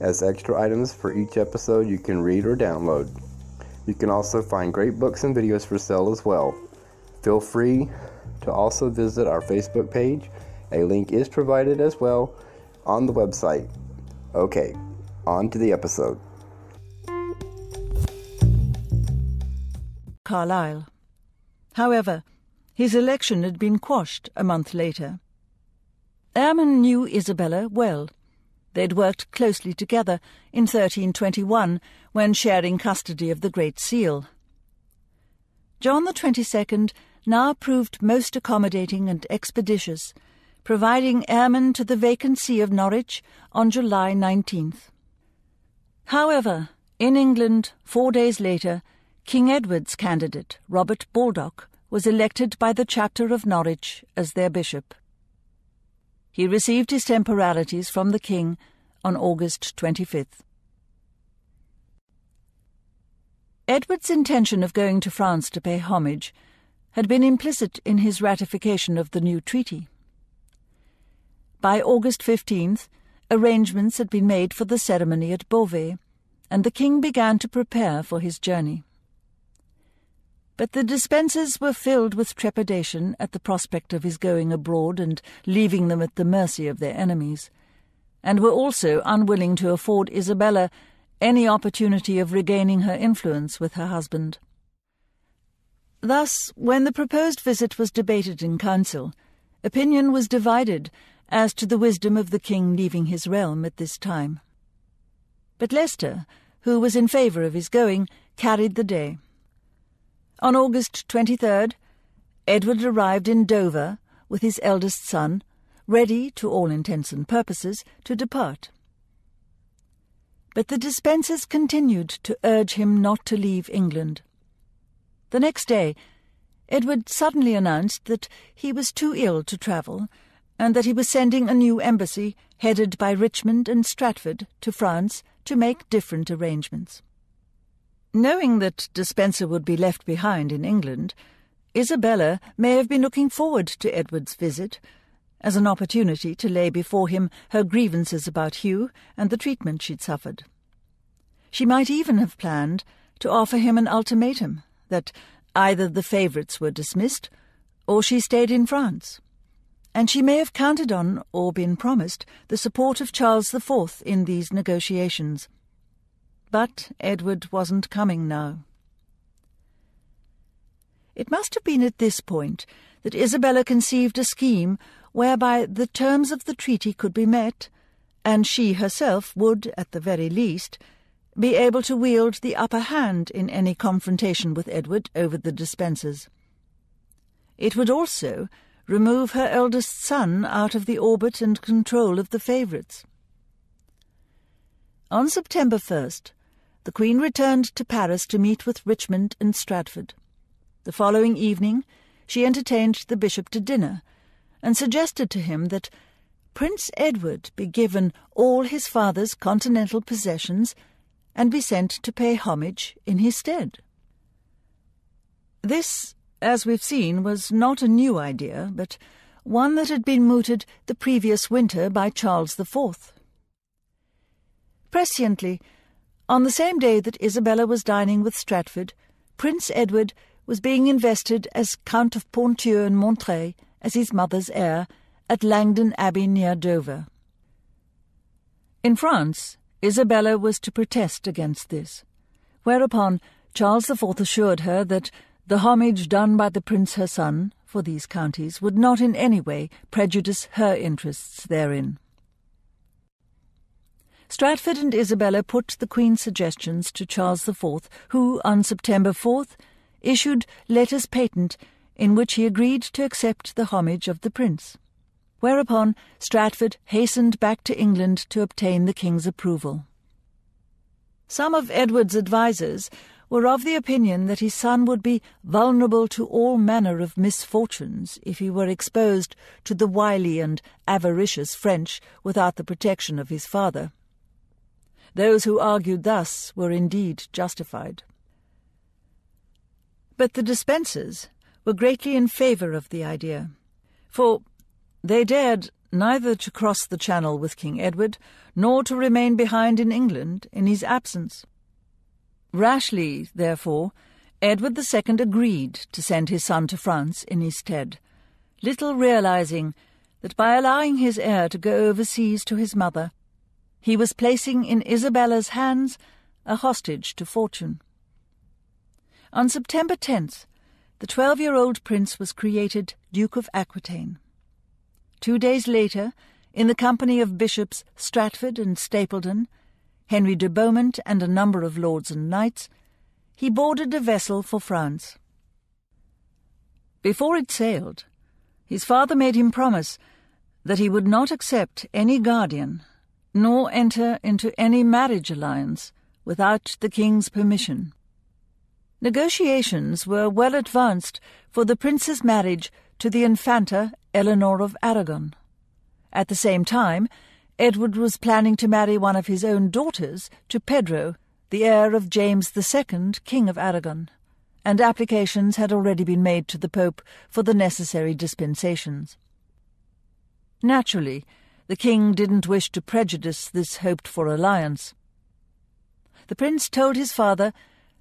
as extra items for each episode you can read or download. You can also find great books and videos for sale as well. Feel free to also visit our Facebook page. A link is provided as well on the website. Okay, on to the episode. Carlisle. However, his election had been quashed a month later. Airmyn knew Isabella well. They'd worked closely together in 1321 when sharing custody of the Great Seal. John the Twenty-second now proved most accommodating and expeditious, providing Airmyn to the vacant of Norwich on July 19th. However, in England, four days later, King Edward's candidate, Robert Baldock, was elected by the chapter of Norwich as their bishop. He received his temporalities from the king on August 25th. Edward's intention of going to France to pay homage had been implicit in his ratification of the new treaty. By August 15th, arrangements had been made for the ceremony at Beauvais, and the king began to prepare for his journey. But the Despensers were filled with trepidation at the prospect of his going abroad and leaving them at the mercy of their enemies, and were also unwilling to afford Isabella any opportunity of regaining her influence with her husband. Thus, when the proposed visit was debated in council, opinion was divided as to the wisdom of the king leaving his realm at this time. But Leicester, who was in favour of his going, carried the day. On August 23rd, Edward arrived in Dover with his eldest son, ready, to all intents and purposes, to depart. But the Despensers continued to urge him not to leave England. The next day, Edward suddenly announced that he was too ill to travel, and that he was sending a new embassy, headed by Richmond and Stratford, to France to make different arrangements. Knowing that Despenser would be left behind in England, Isabella may have been looking forward to Edward's visit as an opportunity to lay before him her grievances about Hugh and the treatment she'd suffered. She might even have planned to offer him an ultimatum that either the favourites were dismissed or she stayed in France. And she may have counted on, or been promised, the support of Charles IV in these negotiations. But Edward wasn't coming now. It must have been at this point that Isabella conceived a scheme whereby the terms of the treaty could be met, and she herself would, at the very least, be able to wield the upper hand in any confrontation with Edward over the Despensers. It would also remove her eldest son out of the orbit and control of the favourites. On September 1st, the Queen returned to Paris to meet with Richmond and Stratford. The following evening, she entertained the bishop to dinner and suggested to him that Prince Edward be given all his father's continental possessions and be sent to pay homage in his stead. This, as we've seen, was not a new idea, but one that had been mooted the previous winter by Charles IV. Presciently, on the same day that Isabella was dining with Stratford, Prince Edward was being invested as Count of Ponthieu and Montreuil as his mother's heir at Langdon Abbey near Dover. In France, Isabella was to protest against this, whereupon Charles IV assured her that the homage done by the prince her son for these counties would not in any way prejudice her interests therein. Stratford and Isabella put the Queen's suggestions to Charles IV, who, on September 4th, issued letters patent in which he agreed to accept the homage of the prince. Whereupon Stratford hastened back to England to obtain the King's approval. Some of Edward's advisers were of the opinion that his son would be vulnerable to all manner of misfortunes if he were exposed to the wily and avaricious French without the protection of his father. Those who argued thus were indeed justified. But the Despensers were greatly in favour of the idea, for they dared neither to cross the Channel with King Edward nor to remain behind in England in his absence. Rashly, therefore, Edward II agreed to send his son to France in his stead, little realizing that by allowing his heir to go overseas to his mother, he was placing in Isabella's hands a hostage to fortune. On September 10th, the 12 year old prince was created Duke of Aquitaine. Two days later, in the company of Bishops Stratford and Stapledon, Henry de Beaumont, and a number of lords and knights, he boarded a vessel for France. Before it sailed, his father made him promise that he would not accept any guardian nor enter into any marriage alliance without the king's permission. Negotiations were well advanced for the prince's marriage to the Infanta Eleanor of Aragon. At the same time, Edward was planning to marry one of his own daughters to Pedro, the heir of James II, King of Aragon, and applications had already been made to the Pope for the necessary dispensations. Naturally, the king didn't wish to prejudice this hoped for alliance. The prince told his father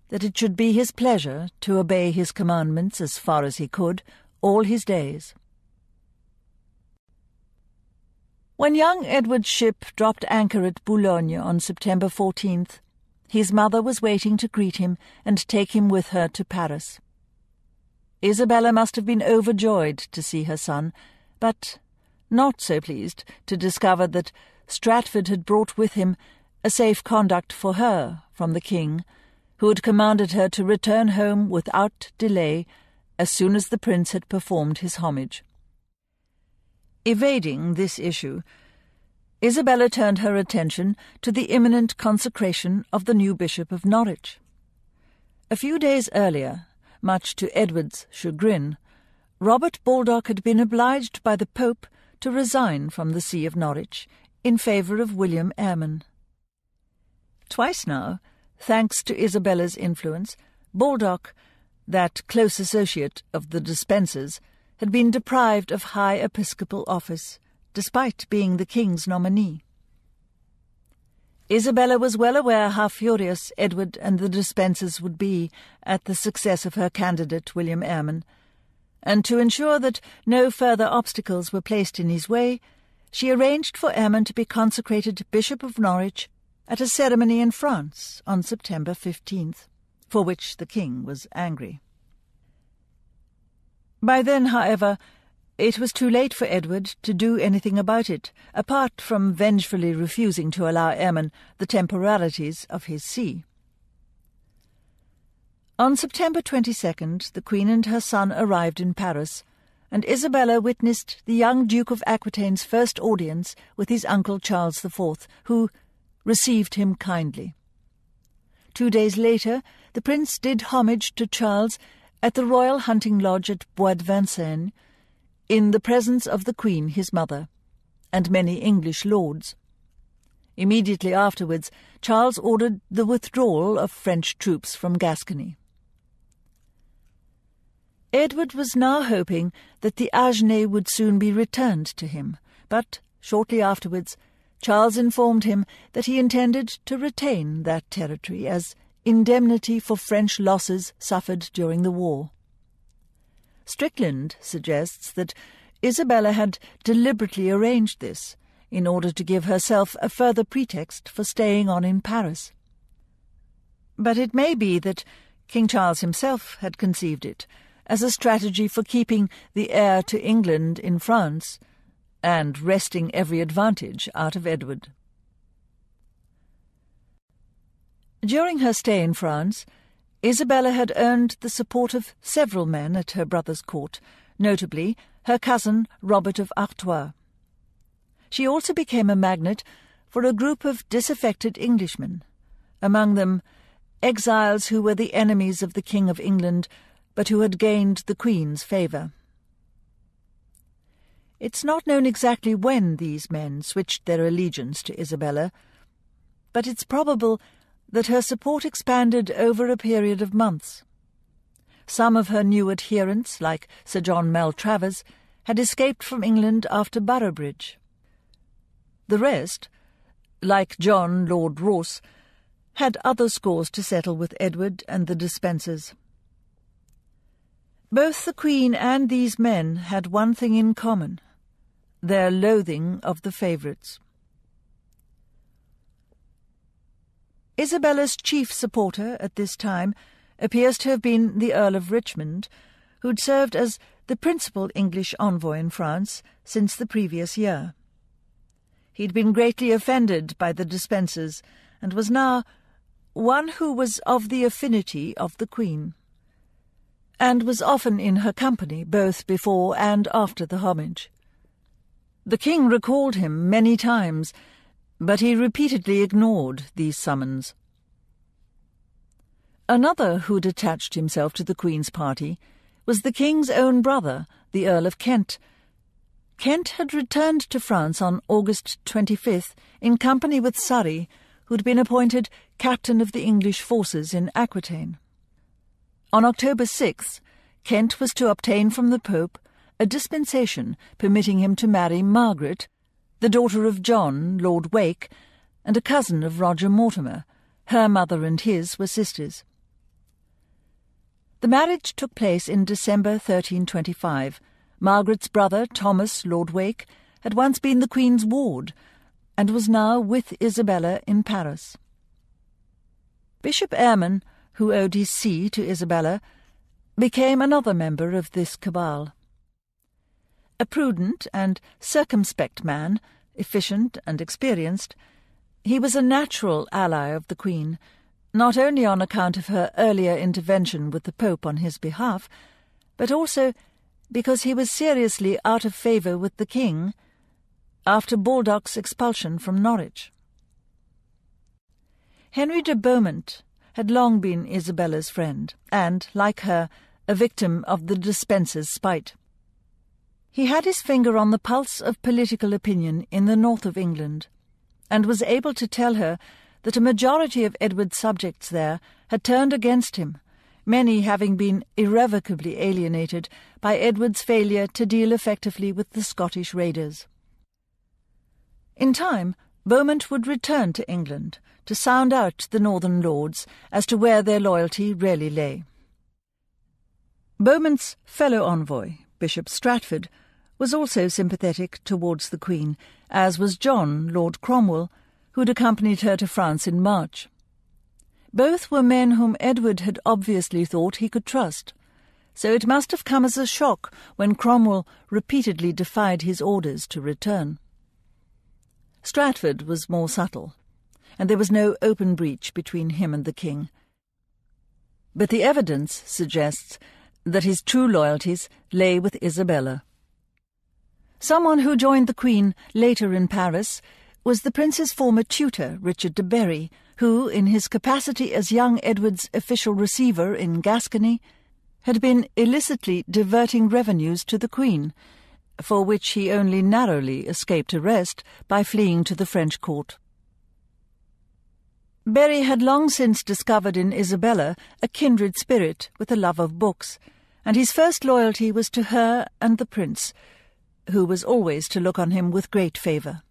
that it should be his pleasure to obey his commandments as far as he could all his days. When young Edward's ship dropped anchor at Boulogne on September 14th, his mother was waiting to greet him and take him with her to Paris. Isabella must have been overjoyed to see her son, but not so pleased to discover that Stratford had brought with him a safe conduct for her from the king, who had commanded her to return home without delay as soon as the prince had performed his homage. Evading this issue, Isabella turned her attention to the imminent consecration of the new Bishop of Norwich. A few days earlier, much to Edward's chagrin, Robert Baldock had been obliged by the Pope to resign from the See of Norwich in favour of William Airmyn. Twice now, thanks to Isabella's influence, Baldock, that close associate of the Despensers, had been deprived of high episcopal office, despite being the king's nominee. Isabella was well aware how furious Edward and the Despensers would be at the success of her candidate, William Airmyn, and to ensure that no further obstacles were placed in his way, she arranged for Airmyn to be consecrated Bishop of Norwich at a ceremony in France on September 15th, for which the king was angry. By then, however, it was too late for Edward to do anything about it, apart from vengefully refusing to allow Airmyn the temporalities of his see. On September 22nd, the Queen and her son arrived in Paris, and Isabella witnessed the young Duke of Aquitaine's first audience with his uncle Charles IV, who received him kindly. Two days later, the prince did homage to Charles at the royal hunting lodge at Bois de Vincennes, in the presence of the Queen, his mother, and many English lords. Immediately afterwards, Charles ordered the withdrawal of French troops from Gascony. Edward was now hoping that the Agenais would soon be returned to him, but shortly afterwards Charles informed him that he intended to retain that territory as indemnity for French losses suffered during the war. Strickland suggests that Isabella had deliberately arranged this in order to give herself a further pretext for staying on in Paris. But it may be that King Charles himself had conceived it as a strategy for keeping the heir to England in France and wresting every advantage out of Edward. During her stay in France, Isabella had earned the support of several men at her brother's court, notably her cousin Robert of Artois. She also became a magnet for a group of disaffected Englishmen, among them exiles who were the enemies of the King of England, but who had gained the Queen's favour. It's not known exactly when these men switched their allegiance to Isabella, but it's probable that her support expanded over a period of months. Some of her new adherents, like Sir John Maltravers, had escaped from England after Boroughbridge. The rest, like John Lord Ross, had other scores to settle with Edward and the Despensers. Both the Queen and these men had one thing in common their loathing of the favourites. Isabella's chief supporter at this time appears to have been the Earl of Richmond, who'd served as the principal English envoy in France since the previous year. He'd been greatly offended by the Despensers, and was now one who was of the affinity of the Queen, and was often in her company both before and after the homage. The King recalled him many times, but he repeatedly ignored these summons. Another who detached himself to the Queen's party was the King's own brother, the Earl of Kent. Kent had returned to France on August 25th in company with Surrey, who'd been appointed captain of the English forces in Aquitaine. On October 6th, Kent was to obtain from the Pope a dispensation permitting him to marry Margaret, the daughter of John, Lord Wake, and a cousin of Roger Mortimer. Her mother and his were sisters. The marriage took place in December 1325. Margaret's brother, Thomas, Lord Wake, had once been the Queen's ward, and was now with Isabella in Paris. Bishop Airmyn, who owed his see to Isabella, became another member of this cabal. A prudent and circumspect man, efficient and experienced, he was a natural ally of the Queen, not only on account of her earlier intervention with the Pope on his behalf, but also because he was seriously out of favour with the King after Baldock's expulsion from Norwich. Henry de Beaumont had long been Isabella's friend, and, like her, a victim of the Despenser's spite. He had his finger on the pulse of political opinion in the north of England, and was able to tell her that a majority of Edward's subjects there had turned against him, many having been irrevocably alienated by Edward's failure to deal effectively with the Scottish raiders. In time, Beaumont would return to England to sound out the northern lords as to where their loyalty really lay. Beaumont's fellow envoy, Bishop Stratford, was also sympathetic towards the Queen, as was John, Lord Cromwell, who had accompanied her to France in March. Both were men whom Edward had obviously thought he could trust, so it must have come as a shock when Cromwell repeatedly defied his orders to return. Stratford was more subtle, and there was no open breach between him and the king. But the evidence suggests that his true loyalties lay with Isabella. Someone who joined the Queen later in Paris was the Prince's former tutor, Richard de Bury, who, in his capacity as young Edward's official receiver in Gascony, had been illicitly diverting revenues to the Queen, for which he only narrowly escaped arrest by fleeing to the French court. Bury had long since discovered in Isabella a kindred spirit with a love of books, and his first loyalty was to her and the prince, who was always to look on him with great favour.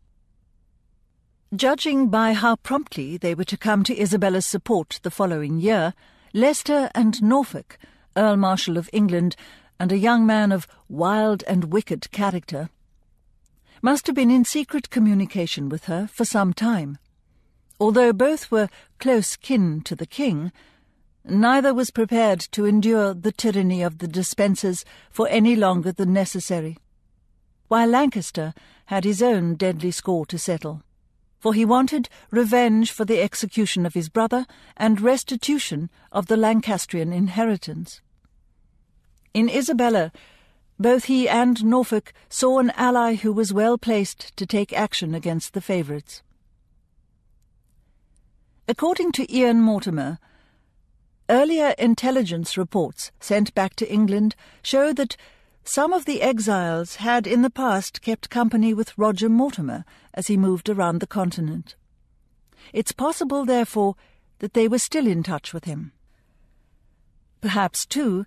Judging by how promptly they were to come to Isabella's support the following year, Leicester and Norfolk, Earl Marshal of England, and a young man of wild and wicked character, must have been in secret communication with her for some time. Although both were close kin to the king, neither was prepared to endure the tyranny of the Despensers for any longer than necessary. While Lancaster had his own deadly score to settle, for he wanted revenge for the execution of his brother and restitution of the Lancastrian inheritance. In Isabella, both he and Norfolk saw an ally who was well placed to take action against the favourites. According to Ian Mortimer, earlier intelligence reports sent back to England show that some of the exiles had in the past kept company with Roger Mortimer as he moved around the continent. It's possible, therefore, that they were still in touch with him. Perhaps, too,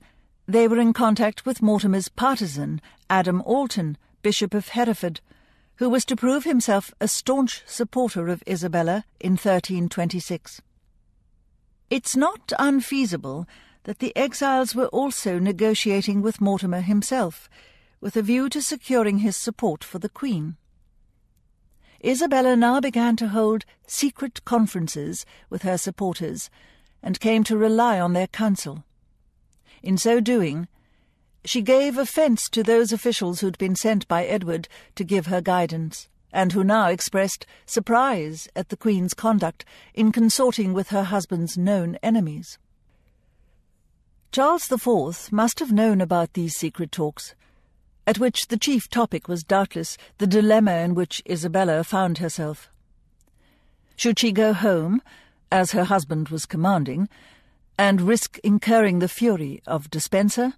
they were in contact with Mortimer's partisan, Adam Orleton, Bishop of Hereford, who was to prove himself a staunch supporter of Isabella in 1326. It's not unfeasible that the exiles were also negotiating with Mortimer himself, with a view to securing his support for the Queen. Isabella now began to hold secret conferences with her supporters and came to rely on their counsel. In so doing, she gave offence to those officials who'd been sent by Edward to give her guidance, and who now expressed surprise at the Queen's conduct in consorting with her husband's known enemies. Charles IV must have known about these secret talks, at which the chief topic was doubtless the dilemma in which Isabella found herself. Should she go home, as her husband was commanding, and risk incurring the fury of Despenser,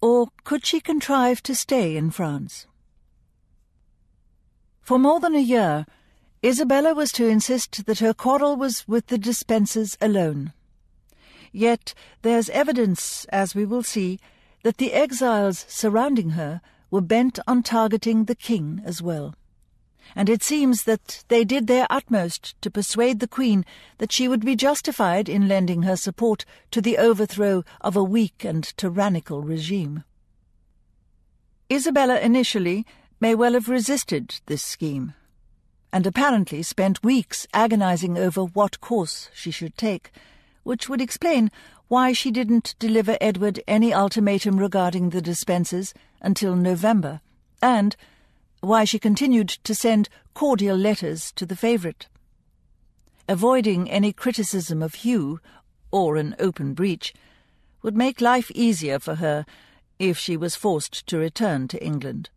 or could she contrive to stay in France? For more than a year, Isabella was to insist that her quarrel was with the Despensers alone. Yet there's evidence, as we will see, that the exiles surrounding her were bent on targeting the king as well and it seems that they did their utmost to persuade the Queen that she would be justified in lending her support to the overthrow of a weak and tyrannical regime. Isabella initially may well have resisted this scheme, and apparently spent weeks agonizing over what course she should take, which would explain why she didn't deliver Edward any ultimatum regarding the Despensers until November, and why she continued to send cordial letters to the favourite. Avoiding any criticism of Hugh, or an open breach, would make life easier for her if she was forced to return to England.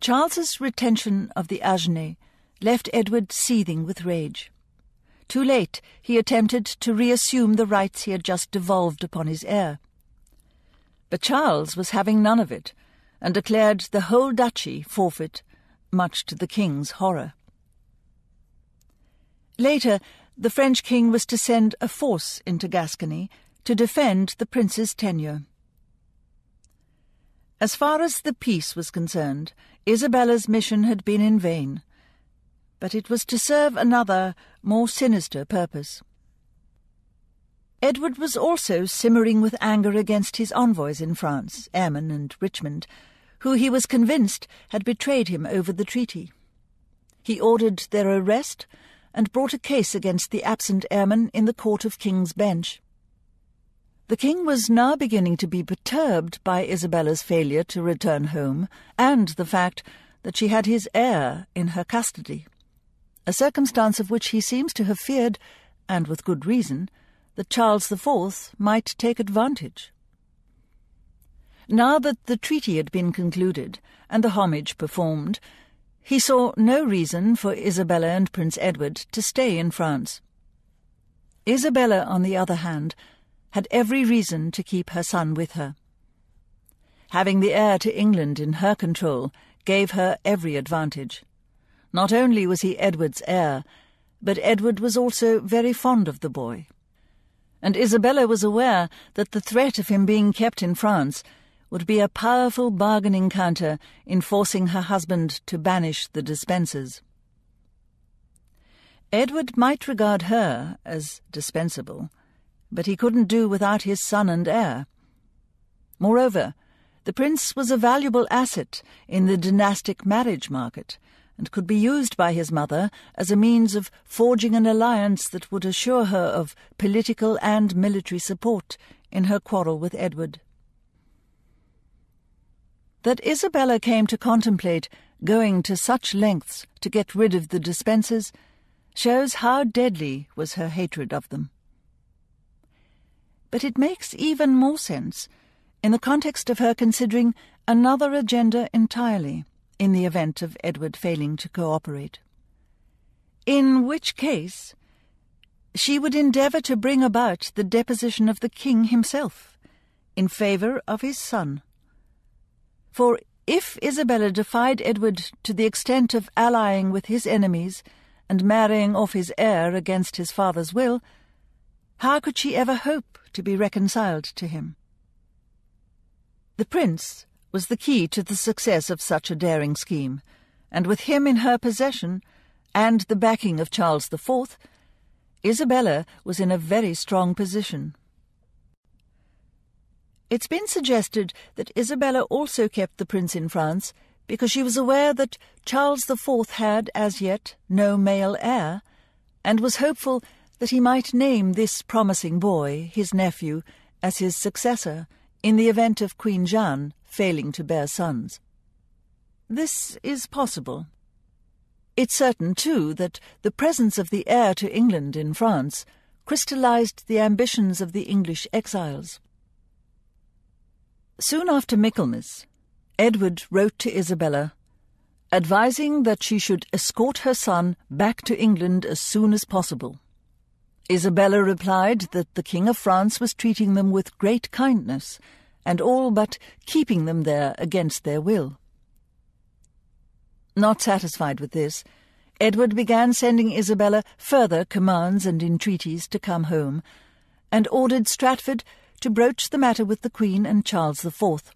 Charles's retention of the Agenais left Edward seething with rage. Too late, he attempted to reassume the rights he had just devolved upon his heir. But Charles was having none of it, and declared the whole duchy forfeit, much to the king's horror. Later, the French king was to send a force into Gascony to defend the prince's tenure. As far as the peace was concerned, Isabella's mission had been in vain, but it was to serve another, more sinister purpose. Edward was also simmering with anger against his envoys in France, Airmyn and Richmond, who he was convinced had betrayed him over the treaty. He ordered their arrest and brought a case against the absent Airmyn in the Court of King's Bench. The king was now beginning to be perturbed by Isabella's failure to return home and the fact that she had his heir in her custody, a circumstance of which he seems to have feared, and with good reason, that Charles IV might take advantage. Now that the treaty had been concluded and the homage performed, he saw no reason for Isabella and Prince Edward to stay in France. Isabella, on the other hand, had every reason to keep her son with her. Having the heir to England in her control gave her every advantage. Not only was he Edward's heir, but Edward was also very fond of the boy. And Isabella was aware that the threat of him being kept in France would be a powerful bargaining counter in forcing her husband to banish the Despensers. Edward might regard her as dispensable, but he couldn't do without his son and heir. Moreover, the prince was a valuable asset in the dynastic marriage market and could be used by his mother as a means of forging an alliance that would assure her of political and military support in her quarrel with Edward. That Isabella came to contemplate going to such lengths to get rid of the Despensers shows how deadly was her hatred of them. But it makes even more sense in the context of her considering another agenda entirely in the event of Edward failing to cooperate. In which case, she would endeavour to bring about the deposition of the king himself in favour of his son. For if Isabella defied Edward to the extent of allying with his enemies and marrying off his heir against his father's will, how could she ever hope to be reconciled to him? The prince was the key to the success of such a daring scheme, and with him in her possession, and the backing of Charles IV, Isabella was in a very strong position. It's been suggested that Isabella also kept the prince in France because she was aware that Charles IV had, as yet, no male heir, and was hopeful that he might name this promising boy, his nephew, as his successor in the event of Queen Jeanne failing to bear sons. This is possible. It's certain, too, that the presence of the heir to England in France crystallized the ambitions of the English exiles. Soon after Michaelmas, Edward wrote to Isabella, advising that she should escort her son back to England as soon as possible. Isabella replied that the King of France was treating them with great kindness, and all but keeping them there against their will. Not satisfied with this, Edward began sending Isabella further commands and entreaties to come home, and ordered Stratford to broach the matter with the Queen and Charles IV.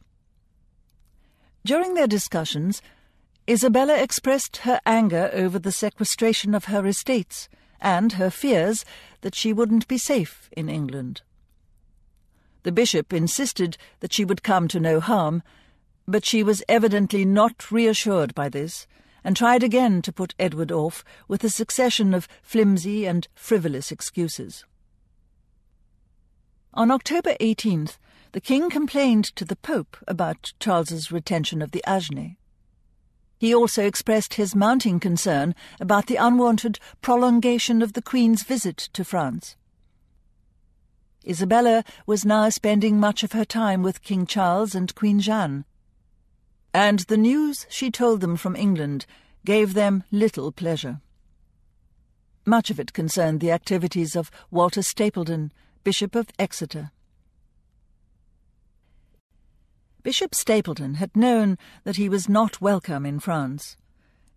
During their discussions, Isabella expressed her anger over the sequestration of her estates and her fears that she wouldn't be safe in England. The bishop insisted that she would come to no harm, but she was evidently not reassured by this, and tried again to put Edward off with a succession of flimsy and frivolous excuses. On October 18th, the king complained to the Pope about Charles's retention of the Agenais. He also expressed his mounting concern about the unwanted prolongation of the Queen's visit to France. Isabella was now spending much of her time with King Charles and Queen Jeanne, and the news she told them from England gave them little pleasure. Much of it concerned the activities of Walter Stapledon, Bishop of Exeter. Bishop Stapledon had known that he was not welcome in France.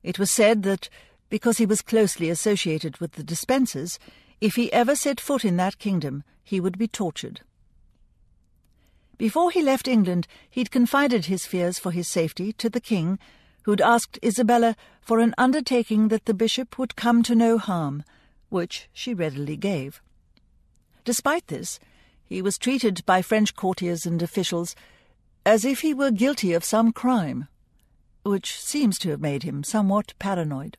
It was said that, because he was closely associated with the Despensers, if he ever set foot in that kingdom, he would be tortured. Before he left England, he'd confided his fears for his safety to the king, who'd asked Isabella for an undertaking that the bishop would come to no harm, which she readily gave. Despite this, he was treated by French courtiers and officials as if he were guilty of some crime, which seems to have made him somewhat paranoid.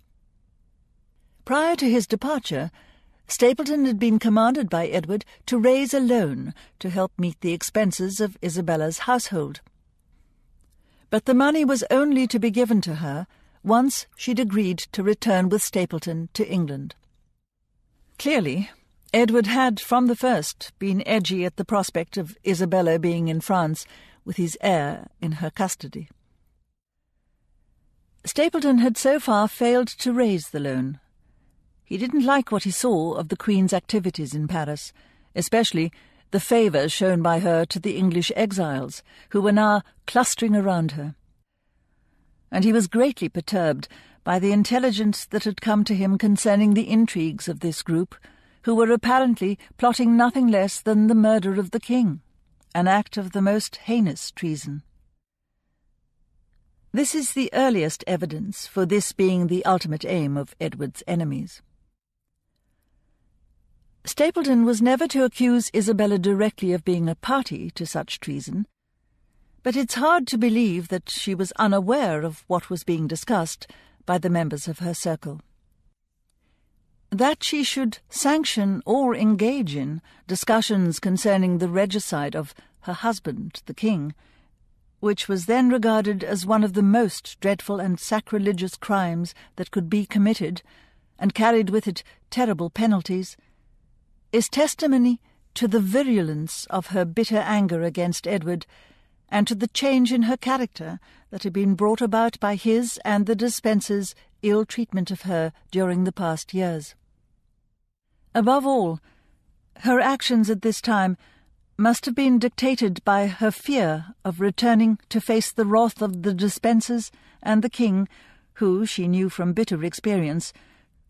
Prior to his departure, Stapledon had been commanded by Edward to raise a loan to help meet the expenses of Isabella's household. But the money was only to be given to her once she'd agreed to return with Stapledon to England. Clearly, Edward had from the first been edgy at the prospect of Isabella being in France with his heir in her custody. Stapledon had so far failed to raise the loan. He didn't like what he saw of the Queen's activities in Paris, especially the favour shown by her to the English exiles, who were now clustering around her. And he was greatly perturbed by the intelligence that had come to him concerning the intrigues of this group, who were apparently plotting nothing less than the murder of the king an act of the most heinous treason. This is the earliest evidence for this being the ultimate aim of Edward's enemies. Stapledon was never to accuse Isabella directly of being a party to such treason, But it's hard to believe that she was unaware of what was being discussed by the members of her circle. That she should sanction or engage in discussions concerning the regicide of her husband, the king, which was then regarded as one of the most dreadful and sacrilegious crimes that could be committed, and carried with it terrible penalties, is testimony to the virulence of her bitter anger against Edward and to the change in her character that had been brought about by his and the Despensers' ill treatment of her during the past years. Above all, her actions at this time must have been dictated by her fear of returning to face the wrath of the Despensers and the king, who, she knew from bitter experience,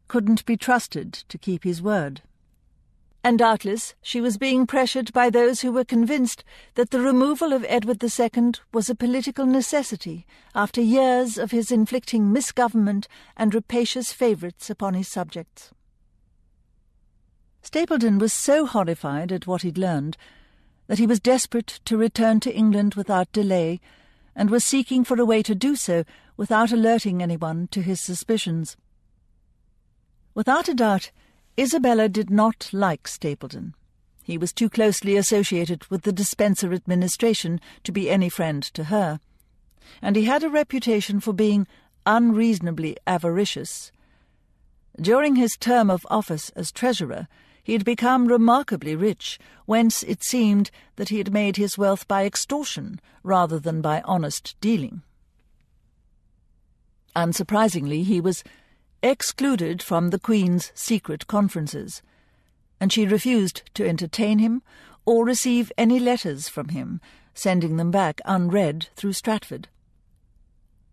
couldn't be trusted to keep his word and doubtless she was being pressured by those who were convinced that the removal of Edward II was a political necessity after years of his inflicting misgovernment and rapacious favourites upon his subjects. Stapledon was so horrified at what he'd learned that he was desperate to return to England without delay, and was seeking for a way to do so without alerting anyone to his suspicions. Without a doubt, Isabella did not like Stapledon. He was too closely associated with the Despenser administration to be any friend to her, and he had a reputation for being unreasonably avaricious. During his term of office as treasurer, he had become remarkably rich, whence it seemed that he had made his wealth by extortion rather than by honest dealing. Unsurprisingly, he was excluded from the Queen's secret conferences, and she refused to entertain him or receive any letters from him, sending them back unread through Stratford.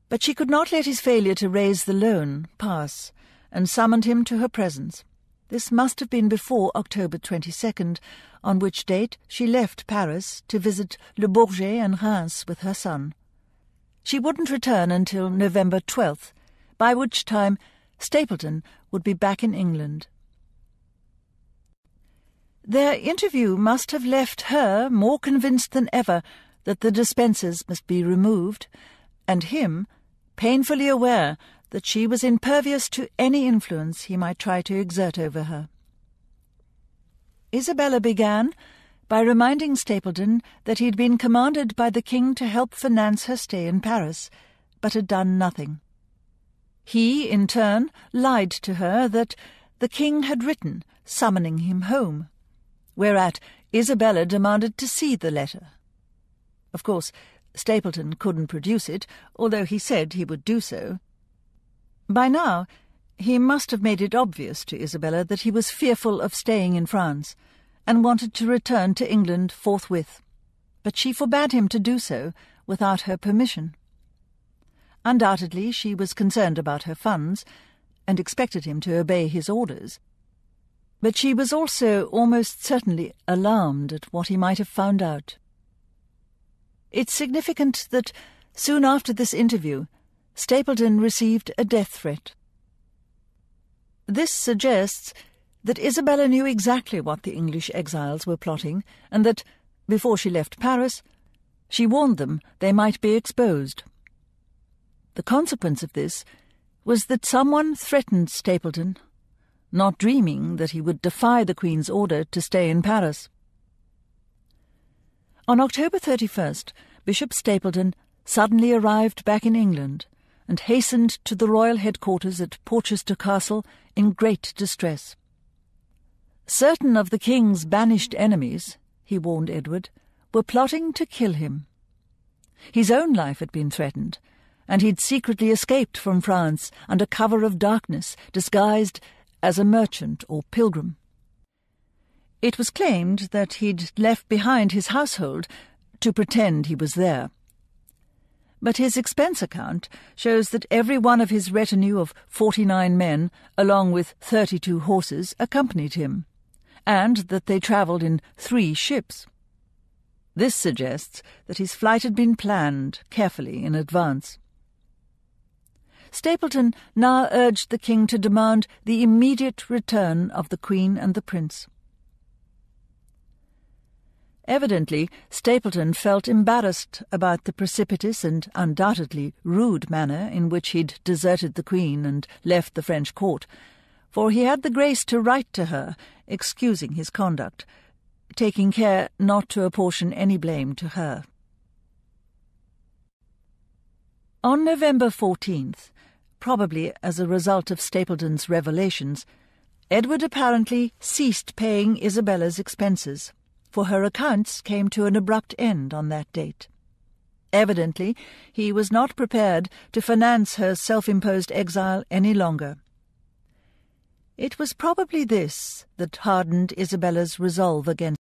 But she could not let his failure to raise the loan pass, and summoned him to her presence. This must have been before October 22nd, on which date she left Paris to visit Le Bourget and Reims with her son. She wouldn't return until November 12th, by which time Stapledon would be back in England. Their interview must have left her more convinced than ever that the Despensers must be removed, and him painfully aware that she was impervious to any influence he might try to exert over her. Isabella began by reminding Stapledon that he had been commanded by the King to help finance her stay in Paris, but had done nothing. He, in turn, lied to her that the king had written, summoning him home, whereat Isabella demanded to see the letter. Of course, Stapledon couldn't produce it, although he said he would do so. By now, he must have made it obvious to Isabella that he was fearful of staying in France, and wanted to return to England forthwith. But she forbade him to do so without her permission. Undoubtedly, she was concerned about her funds, and expected him to obey his orders. But she was also almost certainly alarmed at what he might have found out. It's significant that soon after this interview, Stapledon received a death threat. This suggests that Isabella knew exactly what the English exiles were plotting, and that, before she left Paris, she warned them they might be exposed. The consequence of this was that someone threatened Stapledon, not dreaming that he would defy the Queen's order to stay in Paris. On October 31st, Bishop Stapledon suddenly arrived back in England and hastened to the royal headquarters at Porchester Castle in great distress. Certain of the king's banished enemies, he warned Edward, were plotting to kill him. His own life had been threatened, and he'd secretly escaped from France under cover of darkness, disguised as a merchant or pilgrim. It was claimed that he'd left behind his household to pretend he was there. But his expense account shows that every one of his retinue of forty-nine men, along with thirty-two horses, accompanied him, and that they travelled in three ships. This suggests that his flight had been planned carefully in advance. Stapledon now urged the king to demand the immediate return of the queen and the prince. Evidently, Stapledon felt embarrassed about the precipitous and undoubtedly rude manner in which he'd deserted the Queen and left the French court, for he had the grace to write to her, excusing his conduct, taking care not to apportion any blame to her. On November 14th, probably as a result of Stapledon's revelations, Edward apparently ceased paying Isabella's expenses, for her accounts came to an abrupt end on that date. Evidently, he was not prepared to finance her self-imposed exile any longer. It was probably this that hardened Isabella's resolve against